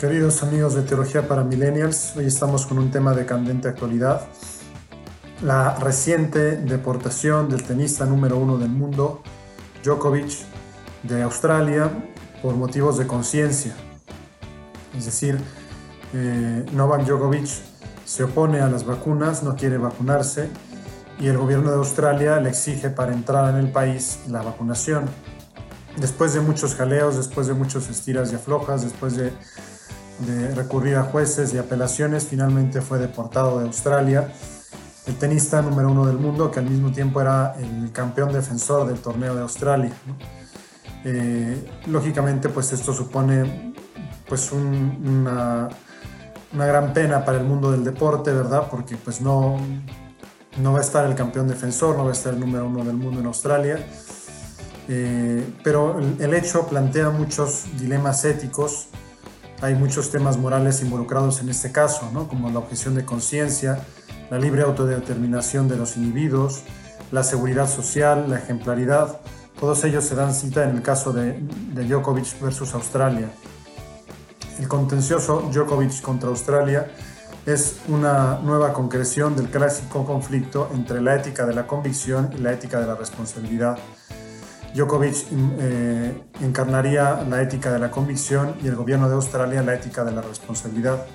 Queridos amigos de Teología para Millennials, hoy estamos con un tema de candente actualidad. La reciente deportación del tenista número uno del mundo, Djokovic, de Australia, por motivos de conciencia. Es decir, eh, Novak Djokovic se opone a las vacunas, no quiere vacunarse y el gobierno de Australia le exige para entrar en el país la vacunación. Después de muchos jaleos, después de muchos estiras y aflojas, después de de recurrir a jueces y apelaciones, finalmente fue deportado de Australia. El tenista número uno del mundo, que al mismo tiempo era el campeón defensor del torneo de Australia. Eh, lógicamente, pues esto supone pues una, una, gran pena para el mundo del deporte, ¿verdad? Porque pues no, no va a estar el campeón defensor, no va a estar el número uno del mundo en Australia. Eh, pero el, el hecho plantea muchos dilemas éticos hay muchos temas morales involucrados en este caso, ¿no? como la objeción de conciencia, la libre autodeterminación de los individuos, la seguridad social, la ejemplaridad. Todos ellos se dan cita en el caso de, de Djokovic versus Australia. El contencioso Djokovic contra Australia es una nueva concreción del clásico conflicto entre la ética de la convicción y la ética de la responsabilidad. Djokovic eh, encarnaría la ética de la convicción y el gobierno de Australia la ética de la responsabilidad.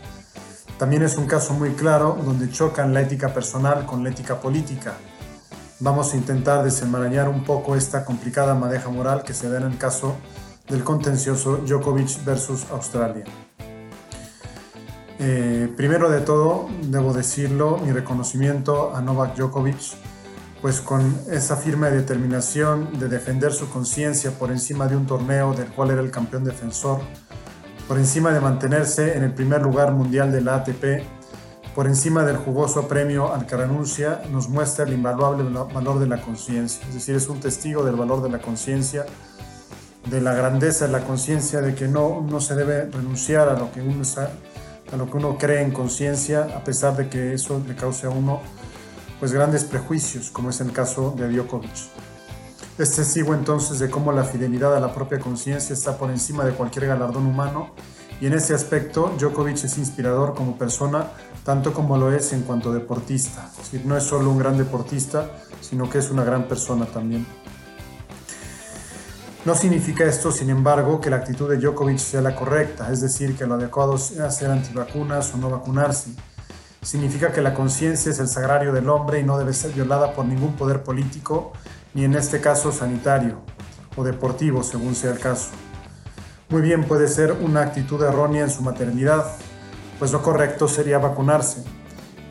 También es un caso muy claro donde chocan la ética personal con la ética política. Vamos a intentar desenmarañar un poco esta complicada madeja moral que se da en el caso del contencioso Djokovic versus Australia. Eh, primero de todo, debo decirlo, mi reconocimiento a Novak Djokovic pues con esa firme determinación de defender su conciencia por encima de un torneo del cual era el campeón defensor, por encima de mantenerse en el primer lugar mundial de la ATP, por encima del jugoso premio al que renuncia, nos muestra el invaluable valor de la conciencia. Es decir, es un testigo del valor de la conciencia, de la grandeza de la conciencia, de que no, no se debe renunciar a lo que uno, a lo que uno cree en conciencia, a pesar de que eso le cause a uno pues grandes prejuicios, como es el caso de Djokovic. Es testigo entonces de cómo la fidelidad a la propia conciencia está por encima de cualquier galardón humano y en ese aspecto Djokovic es inspirador como persona tanto como lo es en cuanto deportista. Es decir, no es solo un gran deportista, sino que es una gran persona también. No significa esto, sin embargo, que la actitud de Djokovic sea la correcta, es decir, que lo adecuado sea ser antivacunas o no vacunarse significa que la conciencia es el sagrario del hombre y no debe ser violada por ningún poder político, ni en este caso sanitario o deportivo, según sea el caso. Muy bien puede ser una actitud errónea en su maternidad, pues lo correcto sería vacunarse,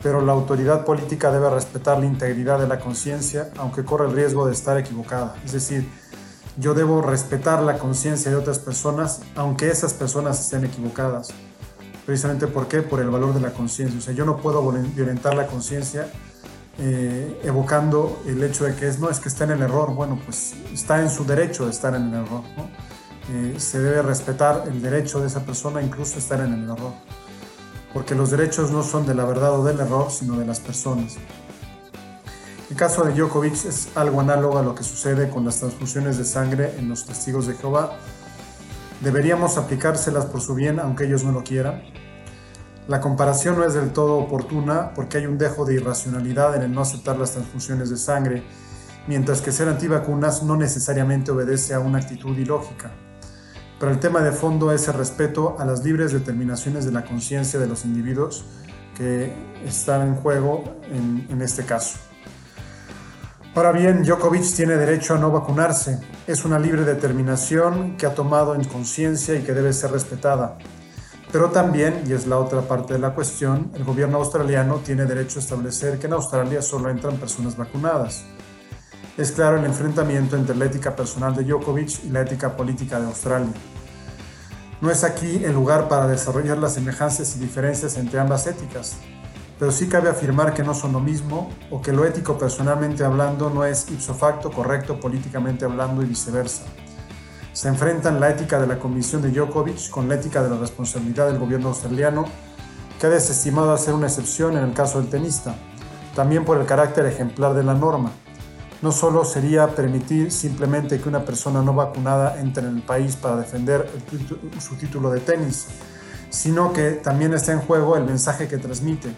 pero la autoridad política debe respetar la integridad de la conciencia, aunque corre el riesgo de estar equivocada. Es decir, yo debo respetar la conciencia de otras personas, aunque esas personas estén equivocadas precisamente ¿por qué? Por el valor de la conciencia. O sea, yo no puedo violentar la conciencia eh, evocando el hecho de que es, no, es que está en el error. Bueno, pues está en su derecho de estar en el error. Eh, se debe respetar el derecho de esa persona incluso estar en el error. Porque los derechos no son de la verdad o del error, sino de las personas. El caso de Djokovic es algo análogo a lo que sucede con las transfusiones de sangre en los testigos de Jehová deberíamos aplicárselas por su bien aunque ellos no lo quieran. La comparación no es del todo oportuna porque hay un dejo de irracionalidad en el no aceptar las transfusiones de sangre, mientras que ser antivacunas no necesariamente obedece a una actitud ilógica. Pero el tema de fondo es el respeto a las libres determinaciones de la conciencia de los individuos que están en juego en, en este caso. Ahora bien, Djokovic tiene derecho a no vacunarse. Es una libre determinación que ha tomado en conciencia y que debe ser respetada. Pero también, y es la otra parte de la cuestión, el gobierno australiano tiene derecho a establecer que en Australia solo entran personas vacunadas. Es claro el enfrentamiento entre la ética personal de Djokovic y la ética política de Australia. No es aquí el lugar para desarrollar las semejanzas y diferencias entre ambas éticas pero sí cabe afirmar que no son lo mismo o que lo ético personalmente hablando no es ipso facto correcto políticamente hablando y viceversa. Se enfrentan la ética de la Comisión de Djokovic con la ética de la responsabilidad del gobierno australiano, que ha desestimado hacer una excepción en el caso del tenista, también por el carácter ejemplar de la norma. No solo sería permitir simplemente que una persona no vacunada entre en el país para defender su título de tenis, sino que también está en juego el mensaje que transmite.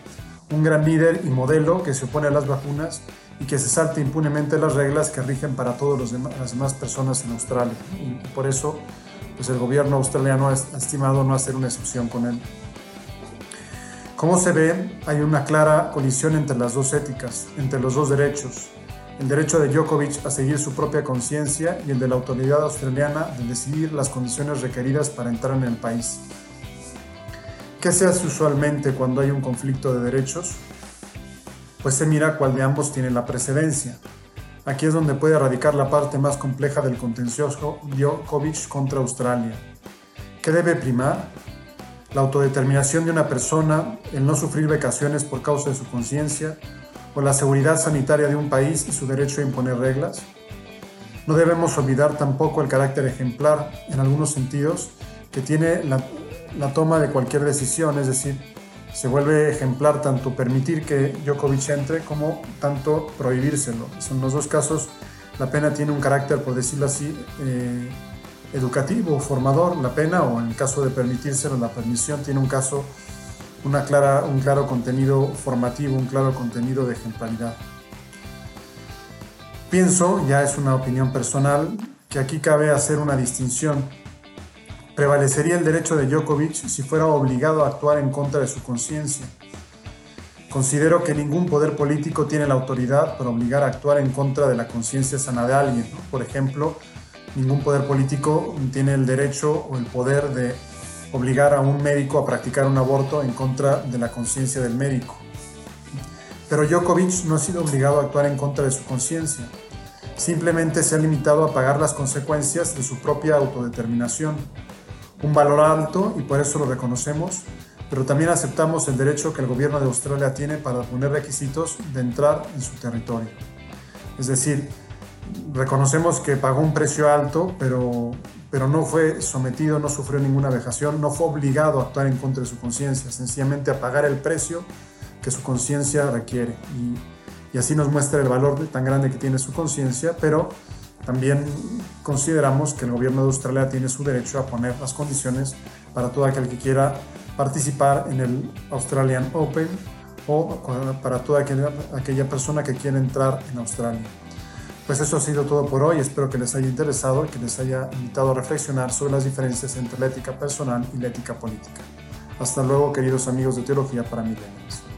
Un gran líder y modelo que se opone a las vacunas y que se salte impunemente las reglas que rigen para todas las demás personas en Australia. Y por eso pues el gobierno australiano ha estimado no hacer una excepción con él. Como se ve, hay una clara colisión entre las dos éticas, entre los dos derechos, el derecho de Djokovic a seguir su propia conciencia y el de la autoridad australiana de decidir las condiciones requeridas para entrar en el país. ¿Qué se hace usualmente cuando hay un conflicto de derechos? Pues se mira cuál de ambos tiene la precedencia. Aquí es donde puede radicar la parte más compleja del contencioso Djokovic contra Australia. ¿Qué debe primar? La autodeterminación de una persona, el no sufrir vecaciones por causa de su conciencia, o la seguridad sanitaria de un país y su derecho a imponer reglas. No debemos olvidar tampoco el carácter ejemplar, en algunos sentidos, que tiene la, la toma de cualquier decisión, es decir, se vuelve ejemplar tanto permitir que Djokovic entre como tanto prohibírselo. En los dos casos la pena tiene un carácter, por decirlo así, eh, educativo, formador, la pena, o en el caso de permitírselo, la permisión tiene un caso una clara, un claro contenido formativo, un claro contenido de ejemplaridad. Pienso, ya es una opinión personal, que aquí cabe hacer una distinción. Prevalecería el derecho de Djokovic si fuera obligado a actuar en contra de su conciencia. Considero que ningún poder político tiene la autoridad para obligar a actuar en contra de la conciencia sana de alguien. Por ejemplo, ningún poder político tiene el derecho o el poder de obligar a un médico a practicar un aborto en contra de la conciencia del médico. Pero Djokovic no ha sido obligado a actuar en contra de su conciencia. Simplemente se ha limitado a pagar las consecuencias de su propia autodeterminación. Un valor alto y por eso lo reconocemos, pero también aceptamos el derecho que el gobierno de Australia tiene para poner requisitos de entrar en su territorio. Es decir, reconocemos que pagó un precio alto, pero pero no fue sometido, no sufrió ninguna vejación, no fue obligado a actuar en contra de su conciencia, sencillamente a pagar el precio que su conciencia requiere. Y, así nos muestra el valor tan grande que tiene su conciencia, pero también consideramos que el gobierno de Australia tiene su derecho a poner las condiciones para todo aquel que quiera participar en el Australian Open o para toda aquella, aquella persona que quiera entrar en Australia. Pues eso ha sido todo por hoy. Espero que les haya interesado y que les haya invitado a reflexionar sobre las diferencias entre la ética personal y la ética política. Hasta luego, queridos amigos de Teología para Millennials.